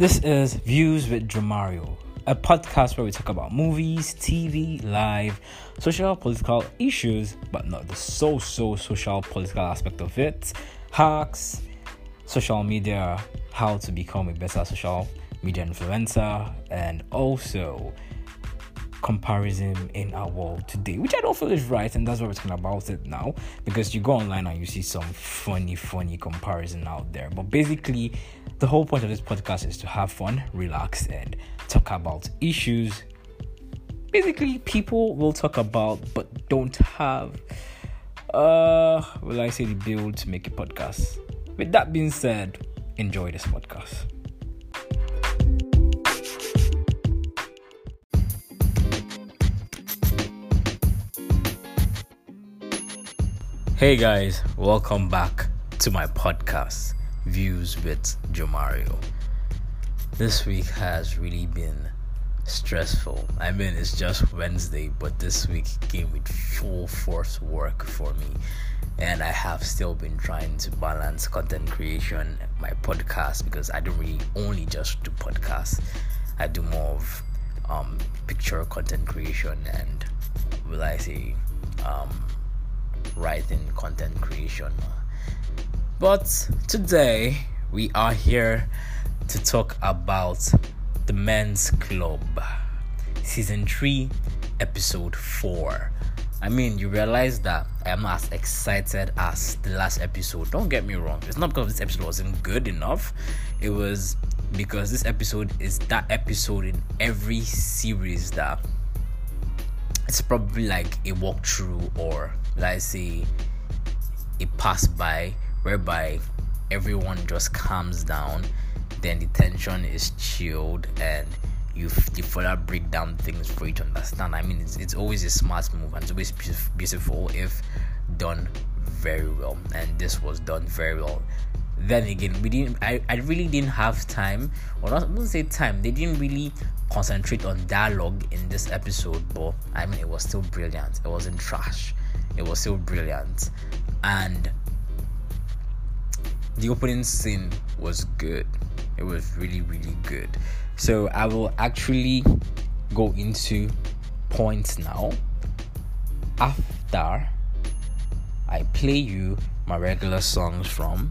This is Views with Dramario, a podcast where we talk about movies, TV, live, social, political issues, but not the so so social political aspect of it, hacks, social media, how to become a better social media influencer, and also comparison in our world today, which I don't feel is right, and that's why we're talking about it now. Because you go online and you see some funny, funny comparison out there. But basically, the whole point of this podcast is to have fun, relax, and talk about issues. Basically, people will talk about but don't have uh will I say the build to make a podcast. With that being said, enjoy this podcast. Hey guys, welcome back to my podcast, Views with Jomario. This week has really been stressful. I mean, it's just Wednesday, but this week came with full force work for me. And I have still been trying to balance content creation, my podcast, because I don't really only just do podcasts. I do more of um, picture content creation and, will I say, um, writing, content creation. But today we are here to talk about the Men's Club, season 3, episode 4. I mean, you realize that I am as excited as the last episode. Don't get me wrong, it's not because this episode wasn't good enough, it was because this episode is that episode in every series that it's probably like a walkthrough or let's say a pass by whereby everyone just calms down then the tension is chilled and you, you further break down things for you to understand. I mean it's, it's always a smart move and it's always beautiful if done very well. And this was done very well then again we didn't i, I really didn't have time or not, not say time they didn't really concentrate on dialogue in this episode but i mean it was still brilliant. It wasn't trash. It was still brilliant. And the opening scene was good. It was really really good. So i will actually go into points now. After i play you my regular songs from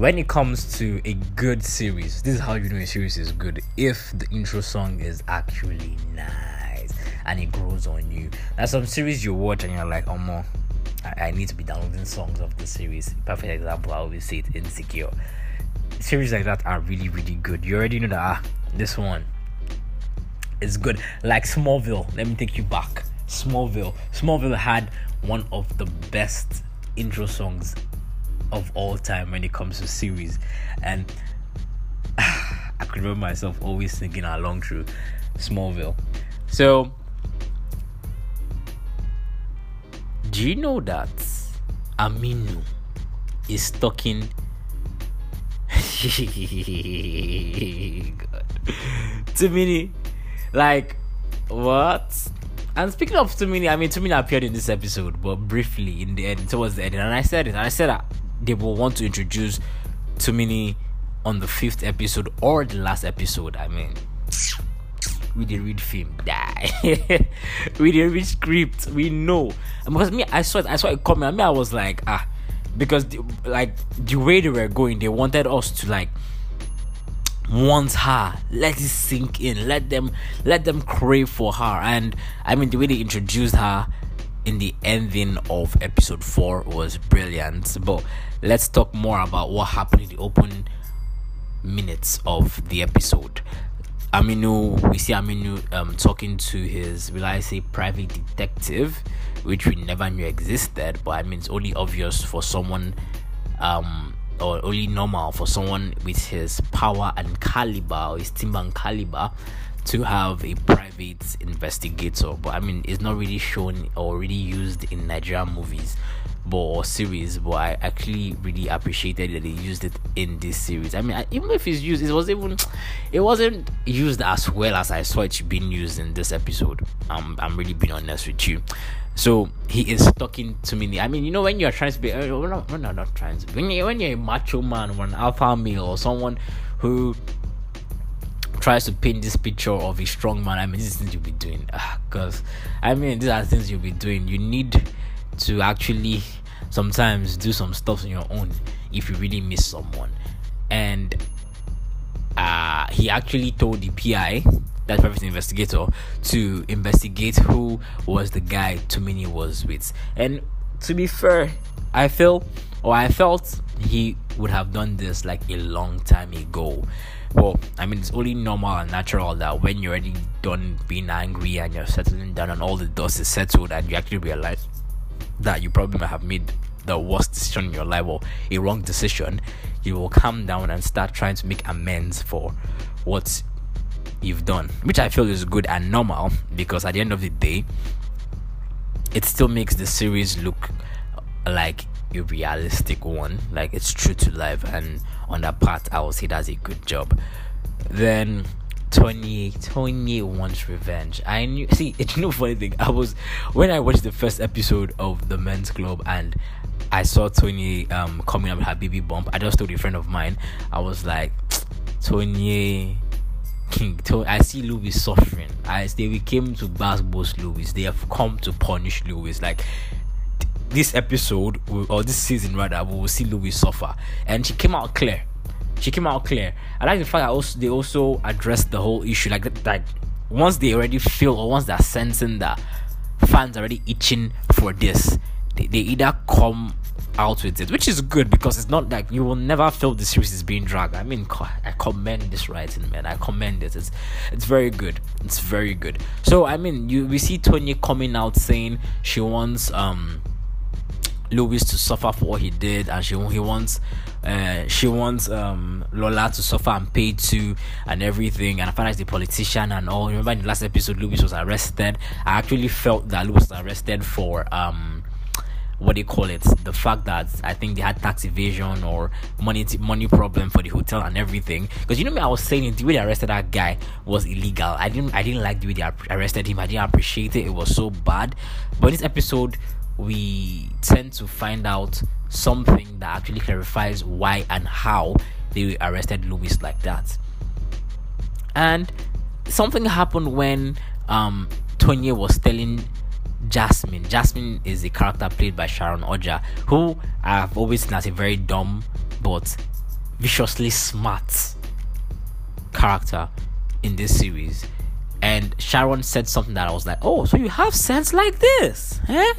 when it comes to a good series this is how you know a series is good if the intro song is actually nice and it grows on you. There's some series you watch and you're like oh more I, I need to be downloading songs of the series. Perfect example i always say it insecure. Series like that are really really good. You already know that ah, this one is good. Like smallville let me take you back. Smallville. Smallville had one of the best intro songs of all time when it comes to series. And I could remember myself always singing along through Smallville. So, do you know that Aminu is talking? to me, like, what? And speaking of Tumini, I mean Tumini appeared in this episode, but briefly in the end, towards the end, and I said it, and I said that they will want to introduce Tumini on the fifth episode or the last episode. I mean, we didn't read film, die. we didn't read script. We know because me, I saw it. I saw it coming. I mean, I was like, ah, because the, like the way they were going, they wanted us to like want her let it sink in let them let them crave for her and i mean the way they introduced her in the ending of episode 4 was brilliant. But let's talk more about what happened in the open minutes of the episode. Aminu, we see Aminu um, talking to his, will I say, private detective, which we never knew existed, but I mean, it's only obvious for someone um, or only normal for someone with his power and caliber, or his timber and caliber, to have a private investigator. But I mean, it's not really shown or really used in Nigerian movies but or series. But I actually really appreciated that they used it in this series. I mean, I, even if it's used, it was even it wasn't used as well as I saw it being used in this episode. Um, I'm really being honest with you. So he is talking to me. I mean, you know, when you're trying to be, uh, we're not, we're not, not trying to. When you when you're a macho man or an alpha male or someone who tries to paint this picture of a strong man, I mean, these things you'll be doing. Because I mean, these are things you'll be doing. You need to actually sometimes do some stuff on your own if you really miss someone. And uh, he actually told the PI that private investigator to investigate who was the guy Tumini was with. And to be fair, I feel or I felt he would have done this like a long time ago. Well, I mean, it's only normal and natural that when you're already done being angry and you're settling down and all the dust is settled and you actually realize that you probably might have made the worst decision in your life or a wrong decision, you will calm down and start trying to make amends for what you've done, which I feel is good and normal because at the end of the day, it still makes the series look like a realistic one, like it's true to life, and on that part, I will say that's a good job. Then Tony Tony wants revenge. I knew see it's no funny thing. I was when I watched the first episode of the men's club and I saw Tony um coming up with her baby bump. I just told a friend of mine, I was like Tony King. I see Louis suffering. As they came to basketball Louis, they have come to punish Louis. Like this episode or this season rather, we will see Louis suffer. And she came out clear. She came out clear. I like the fact that also they also addressed the whole issue. Like that once they already feel or once they're sensing that fans are already itching for this, they, they either come out with it, which is good because it's not like you will never feel the series is being dragged. I mean, I commend this writing, man. I commend it. It's it's very good. It's very good. So I mean, you we see Tony coming out saying she wants um Louis to suffer for what he did, and she he wants uh, she wants um Lola to suffer and pay too and everything. And out the politician and all. Remember in the last episode, Louis was arrested. I actually felt that Louis was arrested for um what do you call it the fact that i think they had tax evasion or money money problem for the hotel and everything. Because you know me i was saying the way they arrested that guy was illegal. I didn't i didn't like the way they arrested him. I didn't appreciate it. It was so bad. But in this episode we tend to find out something that actually clarifies why and how they arrested Louis like that. And something happened when um Tonya was telling Jasmine. Jasmine is a character played by Sharon Ooja, who I've always seen as a very dumb but viciously smart character in this series. And Sharon said something that I was like, oh, so you have sense like this, eh?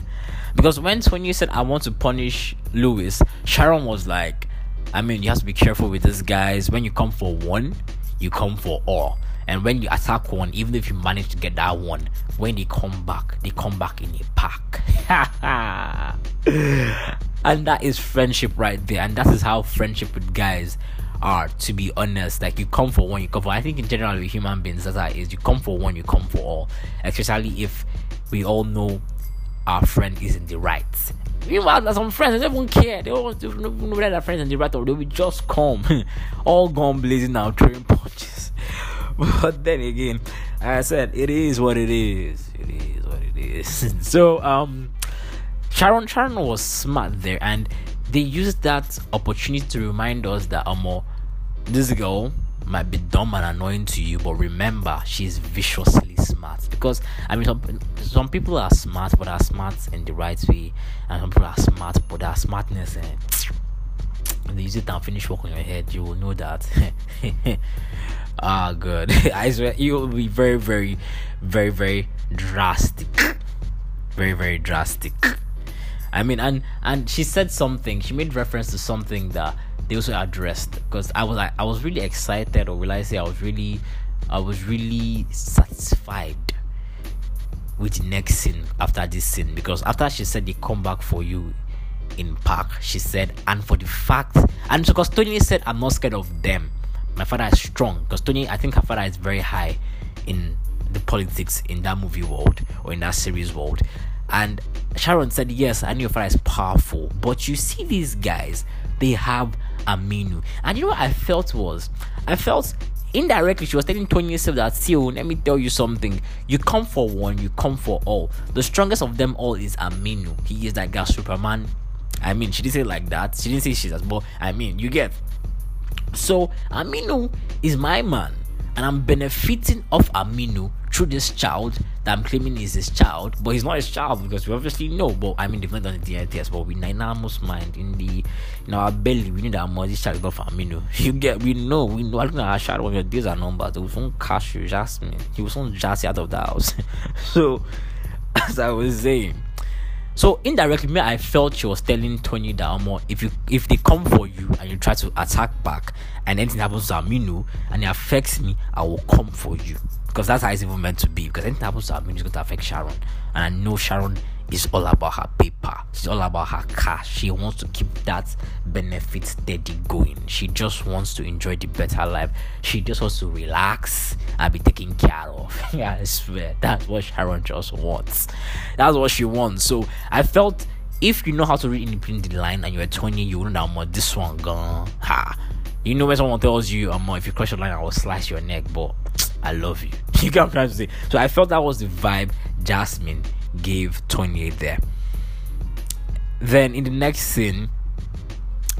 Because when Tony said, I want to punish Louis, Sharon was like, I mean, you have to be careful with this, guys. When you come for one, you come for all. And when you attack one, even if you manage to get that one, when they come back, they come back in a pack. and that is friendship right there. And that is how friendship with guys are, to be honest. Like you come for one, you come for I think in general with human beings that's how it is. You come for one, you come for all. Especially if we all know our friend is in the right. Meanwhile, some friends they don't care. They don't know whether their friends in the right or they will just come, all gone blazing out, throwing punches. but then again, I said it is what it is. It is what it is. so um, Sharon Sharon was smart there, and they used that opportunity to remind us that um, this girl might be dumb and annoying to you, but remember she's viciously smart. Because I mean, some some people are smart, but are smart in the right way, and some people are smart, but their smartness. Eh, when they use it and finish work on your head, you will know that. ah, good. I swear it will be very, very, very, very drastic. Very, very drastic. I mean, and and she said something. She made reference to something that they also addressed because I was like, I was really excited, or will I say, I was really, I was really satisfied with the next scene after this scene because after she said they come back for you in park, she said, and for the fact, and because Tony said, I'm not scared of them. My father is strong because Tony, I think her father is very high in the politics in that movie world or in that series world. And Sharon said, Yes, I know your father is powerful, but you see these guys, they have Aminu. And you know what I felt was, I felt indirectly she was telling Tony herself that, see, oh, let me tell you something. You come for one, you come for all. The strongest of them all is Aminu. He is that guy Superman I mean, she didn't say like that. She didn't say she's as but I mean, you get. So Aminu is my man, and I'm benefiting off Aminu through this child that I'm claiming is his child, but he's not his child because we obviously know. But I mean, not done the DNA test, but we in our mind in the in our belly, we know that more this child is not for Aminu. You get, we know, we know. I think our child when your days are numbered, there was some cash you, Jasmine. He was some Jassy out of the house. so, as I was saying so indirectly, me, I felt she was telling Tony that oh, more if you if they come for you and you try to attack back and anything happens to Aminu and it affects me, I will come for you. Because that's how it's even meant to be. Because anything happens to Aminu is going to affect Sharon. And I know Sharon is all about her paper. It's all about her cash. She wants to keep that benefit steady going. She just wants to enjoy the better life. She just wants to relax and be taken care of. yeah, I swear. That's what Sharon just wants. That's what she wants. So I felt if you know how to read in between the line and you're 20, you know that this one gone. Ha. You know when someone tells you, um, if you cross your line, I will slice your neck, but I love you. You what I'm to say? So I felt that was the vibe Jasmine gave Tony there. Then in the next scene,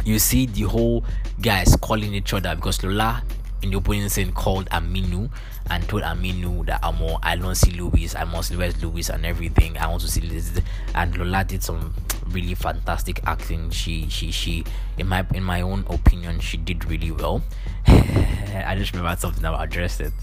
you see the whole guys calling each other because Lola in the opening scene called Aminu and told Aminu that I'm Amo, I don't see Louis, I must where's Louis and everything. I want to see this. And Lola did some really fantastic acting. She she she in my in my own opinion, she did really well. I just remember something I addressed it.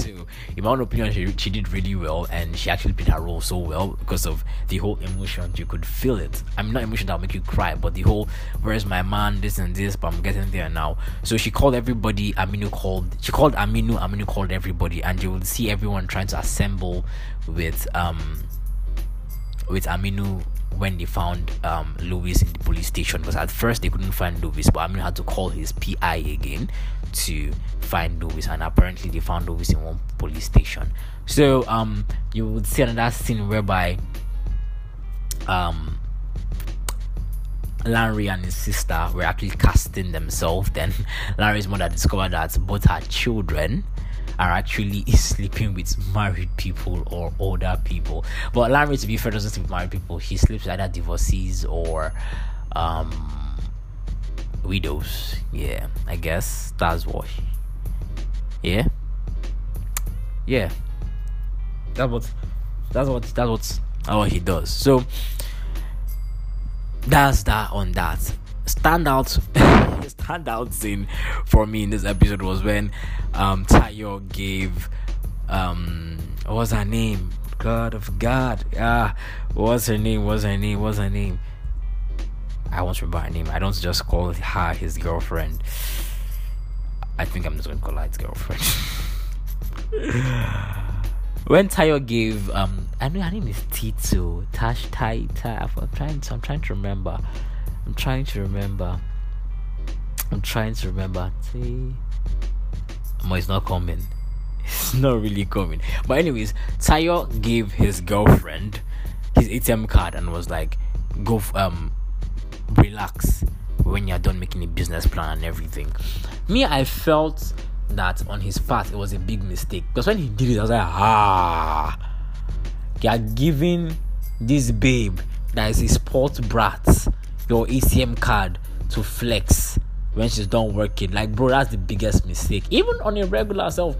so in my own opinion, she she did really well and she actually played her role so well because of the whole emotion. You could feel it. I'm not emotion that'll make you cry, but the whole where's my man, this and this, but I'm getting there now. So she called everybody, Aminu called she called Aminu, Aminu called everybody, and you will see everyone trying to assemble with um with Aminu when they found um, Louis in the police station because at first they couldn't find Louis, but Aminu had to call his PI again to find Louis, and apparently they found Louis in one police station. So um, you would see another scene whereby um Larry and his sister were actually casting themselves. Then Larry's mother discovered that both her children are actually sleeping with married people or older people. But Larry, to be fair, doesn't sleep with married people. He sleeps either divorcees or um, widows. Yeah, I guess that's what. He, yeah, yeah. That's what. That's what. That's what. What he does. So that's that on that. Standout standout scene for me in this episode was when um Tayo gave um what was her name? God of God. Ah, what's her name? What's her name? What's her name? I won't remember her name. I don't just call her his girlfriend. I think I'm just gonna call her his girlfriend. when Tayo gave um I know her name is Tito Tash Tai Tai I'm trying I'm trying to remember I'm trying to remember. I'm trying to remember. See, but it's not coming. It's not really coming. But anyways Tayo gave his girlfriend his ATM card and was like go um relax when you're done making a business plan and everything. Me I felt that on his part it was a big mistake. Because when he did it, I was like, ah, you are giving this babe that is a sport brat your ATM card to flex when she's done working. Like, bro, that's the biggest mistake. Even on a regular self,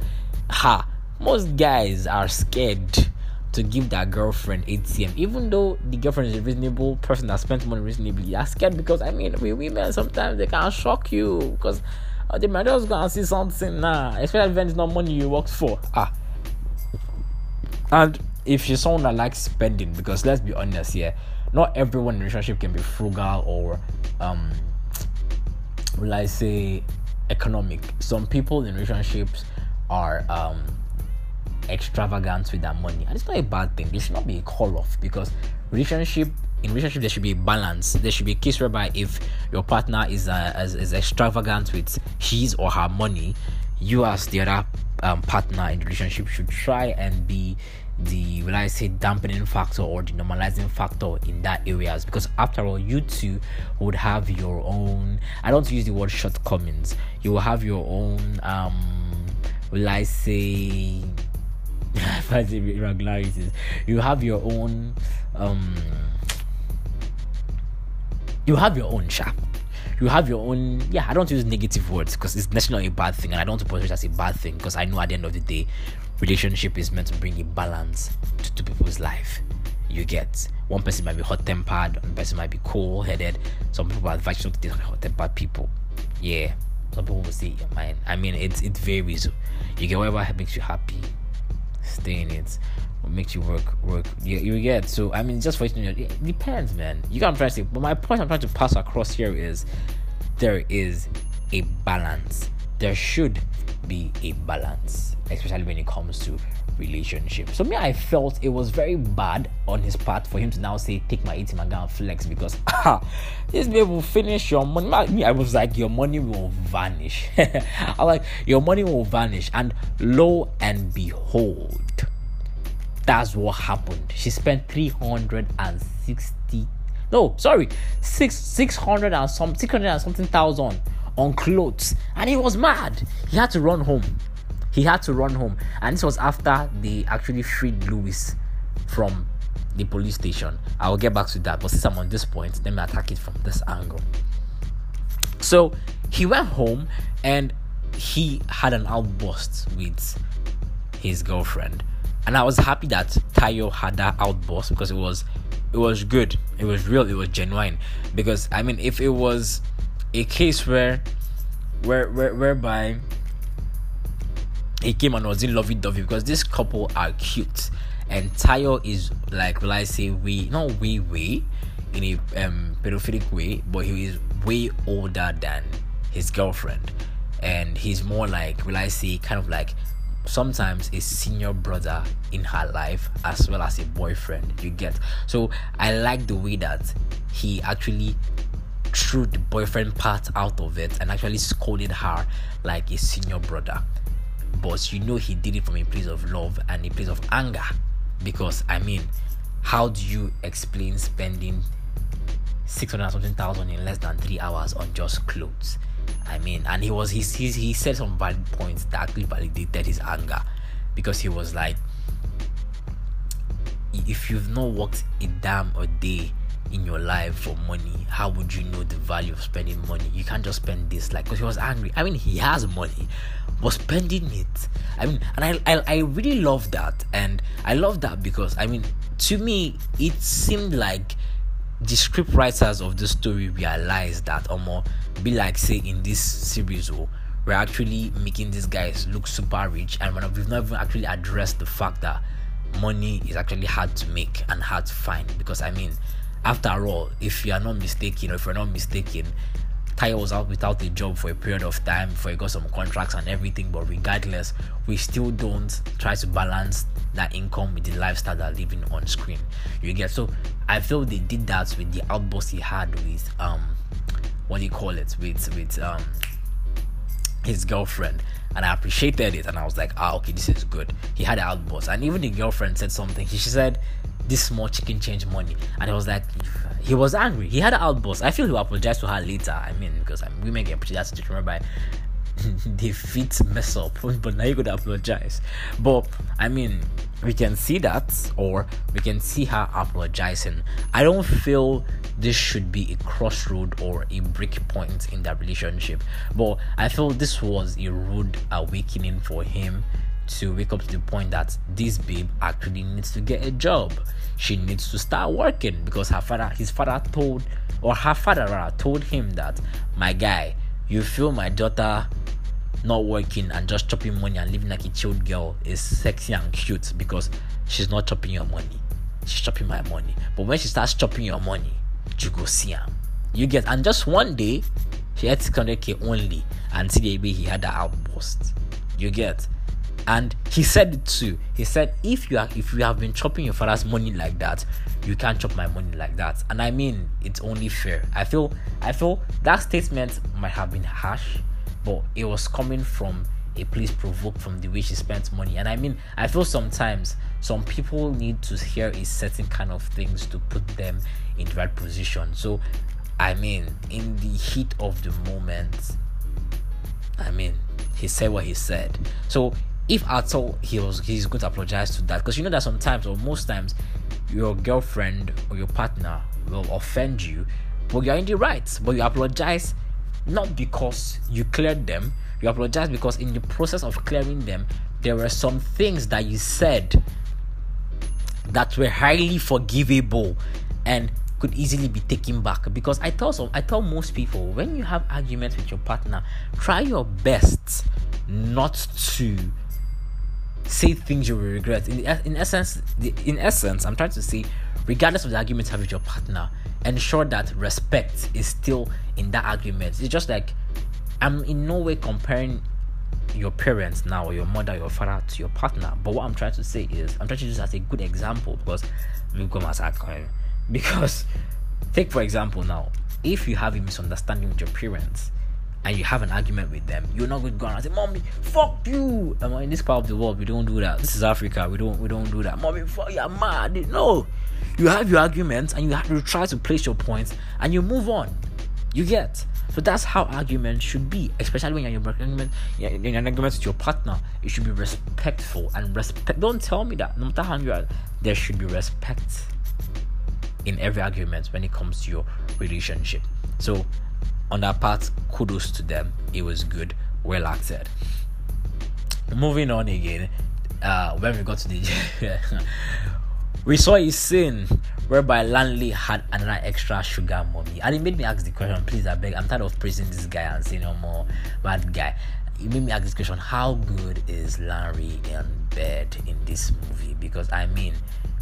ha, most guys are scared to give that girlfriend ATM, even though the girlfriend is a reasonable person that spends money reasonably. You're scared because I mean, we women sometimes they can shock you because uh, they might just go and see something now, nah, especially when it's not money you worked for. Ah, and if you're someone that likes spending, because let's be honest here, not everyone in relationship can be frugal or um will I say economic. Some people in relationships are um extravagant with their money and it's not a bad thing. There should not be a call off because relationship in relationship there should be a balance. There should be a case whereby if your partner is uh, is, is extravagant with his or her money, you as the other um, partner in the relationship should try and be the will I say dampening factor or the normalizing factor in that areas. Because after all you two would have your own I don't use the word shortcomings. You will have your own um will I say irregularities. You have your own um you have your own sharp you have your own yeah i don't use negative words because it's necessarily a bad thing and i don't suppose it as a bad thing because i know at the end of the day relationship is meant to bring a balance to two people's life. You get one person might be hot tempered one person might be cool headed some people advise you not to date hot tempered people. Yeah some people will say man. I mean it, it varies. You get whatever makes you happy stay in it makes you work work you, you get so i mean just for you know, it depends man you trying to say but my point i'm trying to pass across here is there is a balance there should be a balance especially when it comes to relationship. So me, I felt it was very bad on his part for him to now say, "Take my ATM and go and flex," because ah, this babe will finish your money. Me, I was like, your money will vanish. I like your money will vanish, and lo and behold, that's what happened. She spent three hundred and sixty. No, sorry, six six hundred and some six hundred and something thousand on clothes, and he was mad. He had to run home he had to run home, and this was after they actually freed Louis from the police station. I will get back to that, but since I'm on this point, let me attack it from this angle. So he went home and he had an outburst with his girlfriend, and I was happy that Tayo had that outburst because it was it was good, it was real, it was genuine. Because I mean, if it was a case where where, where whereby he came and was in lovey dovey because this couple are cute and Tayo is like will I say we not way way in a um pedophilic way but he is way older than his girlfriend. And he's more like will I say kind of like sometimes a senior brother in her life as well as a boyfriend you get. So I like the way that he actually threw the boyfriend part out of it and actually scolded her like a senior brother. But you know he did it from a place of love and a place of anger because i mean how do you explain spending 600 something thousand in less than three hours on just clothes i mean and he was he, he, he said some valid points that actually validated his anger because he was like if you've not worked a damn a day in your life for money, how would you know the value of spending money? You can't just spend this like because he was angry. I mean, he has money, but spending it. I mean, and I, I I really love that, and I love that because I mean, to me, it seemed like the script writers of the story realize that Omo be like say in this series oh, we're actually making these guys look super rich and we've not even actually addressed the fact that money is actually hard to make and hard to find. Because I mean after all, if you are not mistaken, or if you're not mistaken, Tayo was out without a job for a period of time before he got some contracts and everything. But regardless, we still don't try to balance that income with the lifestyle that living on screen. You get so I feel they did that with the outburst he had with um what do you call it with with um his girlfriend and I appreciated it and I was like ah okay this is good he had an outburst and even the girlfriend said something she said this small chicken change money. And I was like, he was angry. He had an outburst. I feel he will apologize to her later. I mean, because I mean, women get put in that whereby they fit mess up, but now you gotta apologize. But I mean, we can see that, or we can see her apologizing. I don't feel this should be a crossroad or a break point in that relationship, but I feel this was a rude awakening for him to wake up to the point that this babe actually needs to get a job. She needs to start working because her father, his father told, or her father rather, told him that, my guy, you feel my daughter not working and just chopping money and living like a chilled girl is sexy and cute because she's not chopping your money. She's chopping my money. But when she starts chopping your money, you go see her. You get, and just one day, she had 600k only, and CDB he had an outburst. You get, and he said it too. He said, if you are, if you have been chopping your father's money like that, you can't chop my money like that. And I mean, it's only fair. I feel, I feel that statement might have been harsh, but it was coming from a place provoked from the way she spent money. And I mean, I feel sometimes some people need to hear a certain kind of things to put them in the right position. So, I mean, in the heat of the moment, I mean, he said what he said. So, if at all he was he's going to apologize to that, because you know that sometimes or most times your girlfriend or your partner will offend you, but you're in the right, but you apologize not because you cleared them, you apologize because in the process of clearing them, there were some things that you said that were highly forgivable and could easily be taken back. Because I tell some I tell most people when you have arguments with your partner, try your best not to say things you will regret. In, in essence, in essence, I'm trying to say, regardless of the argument you have with your partner, ensure that respect is still in that argument. It's just like I'm in no way comparing your parents now or your mother your father to your partner but what i'm trying to say is i'm trying to use as a good example because we've come as because take for example now if you have a misunderstanding with your parents and you have an argument with them, you're not going to go and say, "Mommy, fuck you." And in this part of the world, we don't do that. This is Africa. We don't we don't do that. Mommy, fuck you're mad. No, you have your arguments and you have try to place your points and you move on. You get. So that's how arguments should be, especially when you're in argument, in an argument with your partner. It should be respectful and respect. Don't tell me that no matter how you are, there should be respect in every argument when it comes to your relationship. So on that part, kudos to them. It was good, well acted. Moving on again, uh, when we got to the we saw a scene whereby Lanre had another extra sugar mommy, and it made me ask the question. Please, I beg, I'm tired of praising this guy and saying no more bad guy. It made me ask this question: How good is Larry in bed in this movie? Because I mean,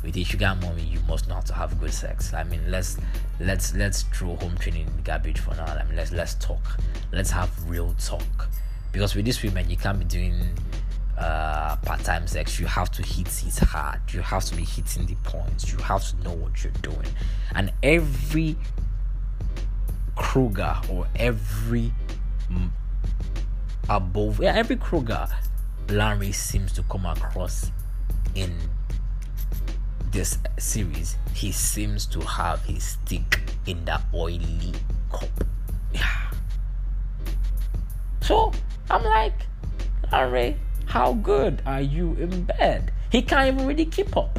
with a sugar mommy, you must to have good sex. I mean, let's let's let's throw home training garbage for now. I mean, let's let's talk. Let's have real talk. Because with these women, you can't be doing uh, part-time sex. You have to hit it hard. You have to be hitting the points. You have to know what you're doing. And every cougar or every above, yeah, every cougar, Larry seems to come across in this series, he seems to have his stick in that oily cup. Yeah. So I'm like, Larry, how good are you in bed? He can't even really keep up.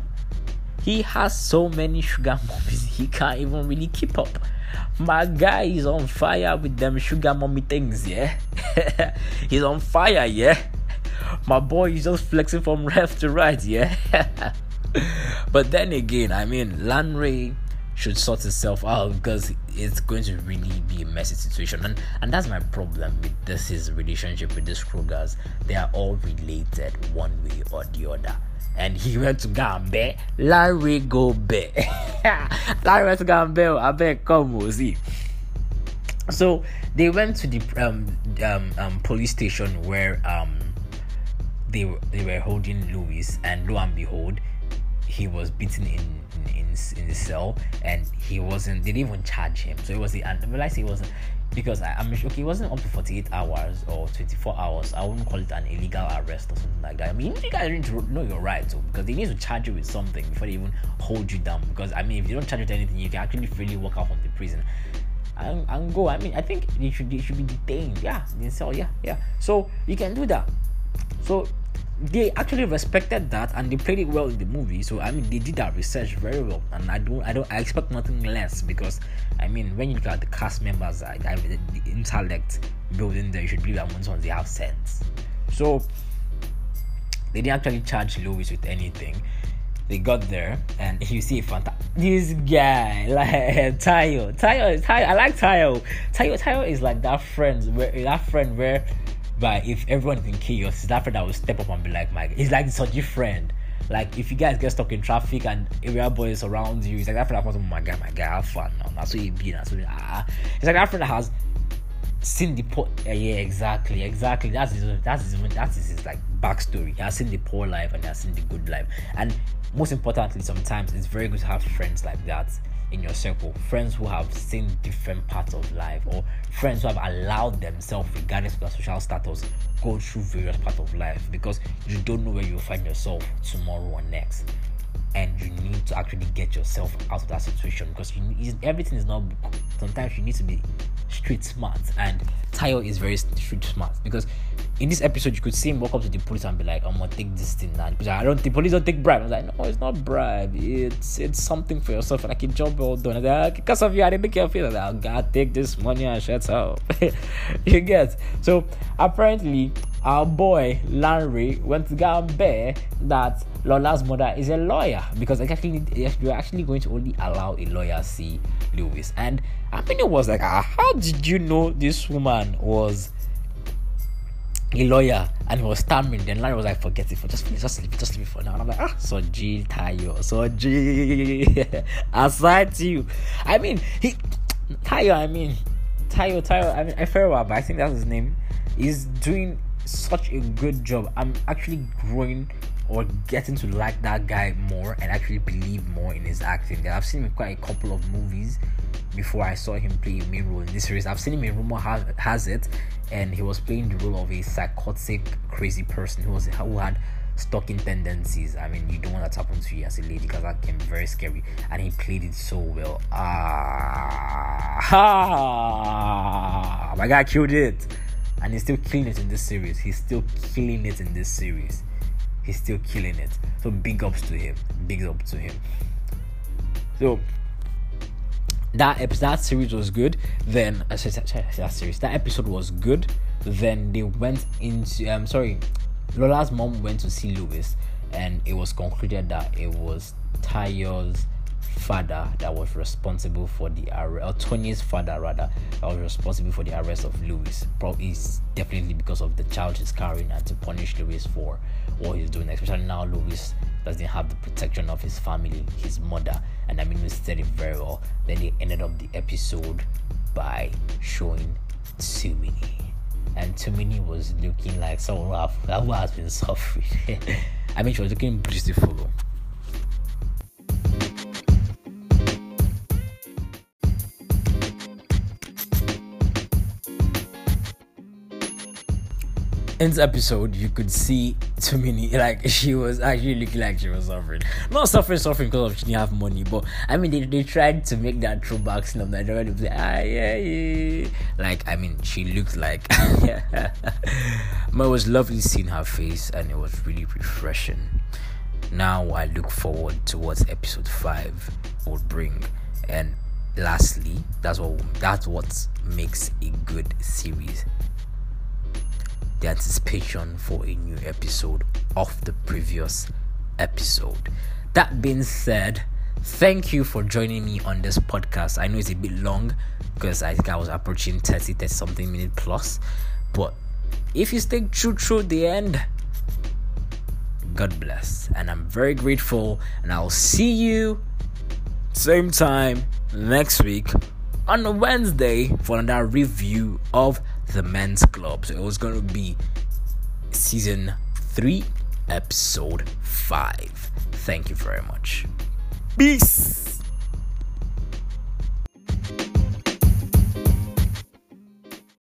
He has so many sugar mummies, he can't even really keep up. My guy is on fire with them sugar mummy things, yeah? He's on fire, yeah? My boy is just flexing from left to right, yeah? But then again, I mean, Lanre should sort itself out because it's going to really be a messy situation. And and that's my problem with this his relationship with these cougars they are all related one way or the other. And he went to Gambe. Larry go be. Larry went to Gambe. I bet come see. So they went to the um, um, um police station where um they they were holding Louis. And lo and behold he was beaten in in, in the cell and he wasn't they didn't even charge him. So it was the and realize he wasn't because I, am okay it wasn't up to 48 hours or 24 hours. I wouldn't call it an illegal arrest or something like that. I mean you guys need to know your rights because they need to charge you with something before they even hold you down. Because I mean if you don't charge you with anything you can actually freely walk out from the prison. And, and go I mean I think they should they should be detained. Yeah in cell yeah yeah. So you can do that. So they actually respected that and they played it well in the movie so i mean they did that research very well and i don't i don't i expect nothing less because i mean when you look at the cast members I, I, the intellect building there you should believe that most ones they have sense so they didn't actually charge Louis with anything. They got there and you see Fanta. This guy, like Tayo, Tayo, Tayo. I like Tayo. Tayo, Tayo is like that friend where that friend where, but if everyone is in chaos, it's that friend that will step up and be like, Mike. He's like such a friend. Like if you guys get stuck in traffic and area boys around you, it's like that friend that comes, oh my god, my guy, have fun now. That's what you be. That's what ah. It's like that friend that has seen the poor uh, yeah exactly exactly that's his that's his that's his, his like backstory he has seen the poor life and he has seen the good life and most importantly sometimes it's very good to have friends like that in your circle friends who have seen different parts of life or friends who have allowed themselves regardless of their social status go through various parts of life because you don't know where you'll find yourself tomorrow or next and you need to actually get yourself out of that situation because you, everything is not sometimes you need to be street smart and Tayo is very street smart because in this episode you could see him walk up to the police and be like, I'm gonna take this thing now because I don't the police don't take bribe. I was like, no, it's not bribe. It's it's something for yourself like a job well done. And like, oh, because of you, I didn't make you feel like I gotta take this money and shut up. you get so apparently our boy Larry went to go and bear that Lola's mother is a lawyer because actually you're actually going to only allow a lawyer see Louis. And I mean it was like, ah, how did you know this woman was a lawyer and he was stammering. Then Larry was like, forget it, for just just leave it, just leave it for now. And I'm like, ah, so G Tayo, so G. Aside to you, I mean, he Tayo, I mean, Tayo, Tayo, I mean, I fair well, but I think that's his name. He's doing such a good job. I'm actually growing or getting to like that guy more and actually believe more in his acting. I've seen him quite a couple of movies before I saw him play a main role in this series. I've seen him in Rumor Has, It, and he was playing the role of a psychotic, crazy person who was who had stalking tendencies. I mean, you don't want that to happen to you as a lady because that can be very scary. And he played it so well. Ah, ha, my guy killed it, and he's still killing it in this series. He's still killing it in this series. He's still killing it. So big ups to him. Big up to him. So that episode, that series was good. Then uh, that series, that episode was good. Then they went into um sorry, Lola's mom went to see Louis, and it was concluded that it was Tayo's father that was responsible for the arrest, Tony's father rather, that was responsible for the arrest of Louis. Probably is definitely because of the child he's carrying and to punish Louis for what he's doing, especially now Louis doesn't have the protection of his family, his mother, and I mean, we said it very well. Then they ended up the episode by showing Tumini. And Tumini was looking like someone who has been suffering. I mean, she was looking beautiful. In this episode, you could see Tumini like she was actually looking like she was suffering. Not suffering, suffering because she didn't have money, but I mean, they, they tried to make that throwback scene of Nigeria. They like, ah, yeah, yeah. Like, I mean, she looked like. but it was lovely seeing her face, and it was really refreshing. Now I look forward to what episode five will bring, and lastly, that's what that's what makes a good series the anticipation for a new episode of the previous episode. That being said, thank you for joining me on this podcast. I know it's a bit long because I think I was approaching 30, 30 something minute plus, but if you stay true through the end, God bless. And I'm very grateful, and I'll see you same time next week on a Wednesday for another review of the men's club. So it was going to be season 3, episode 5. Thank you very much. Peace.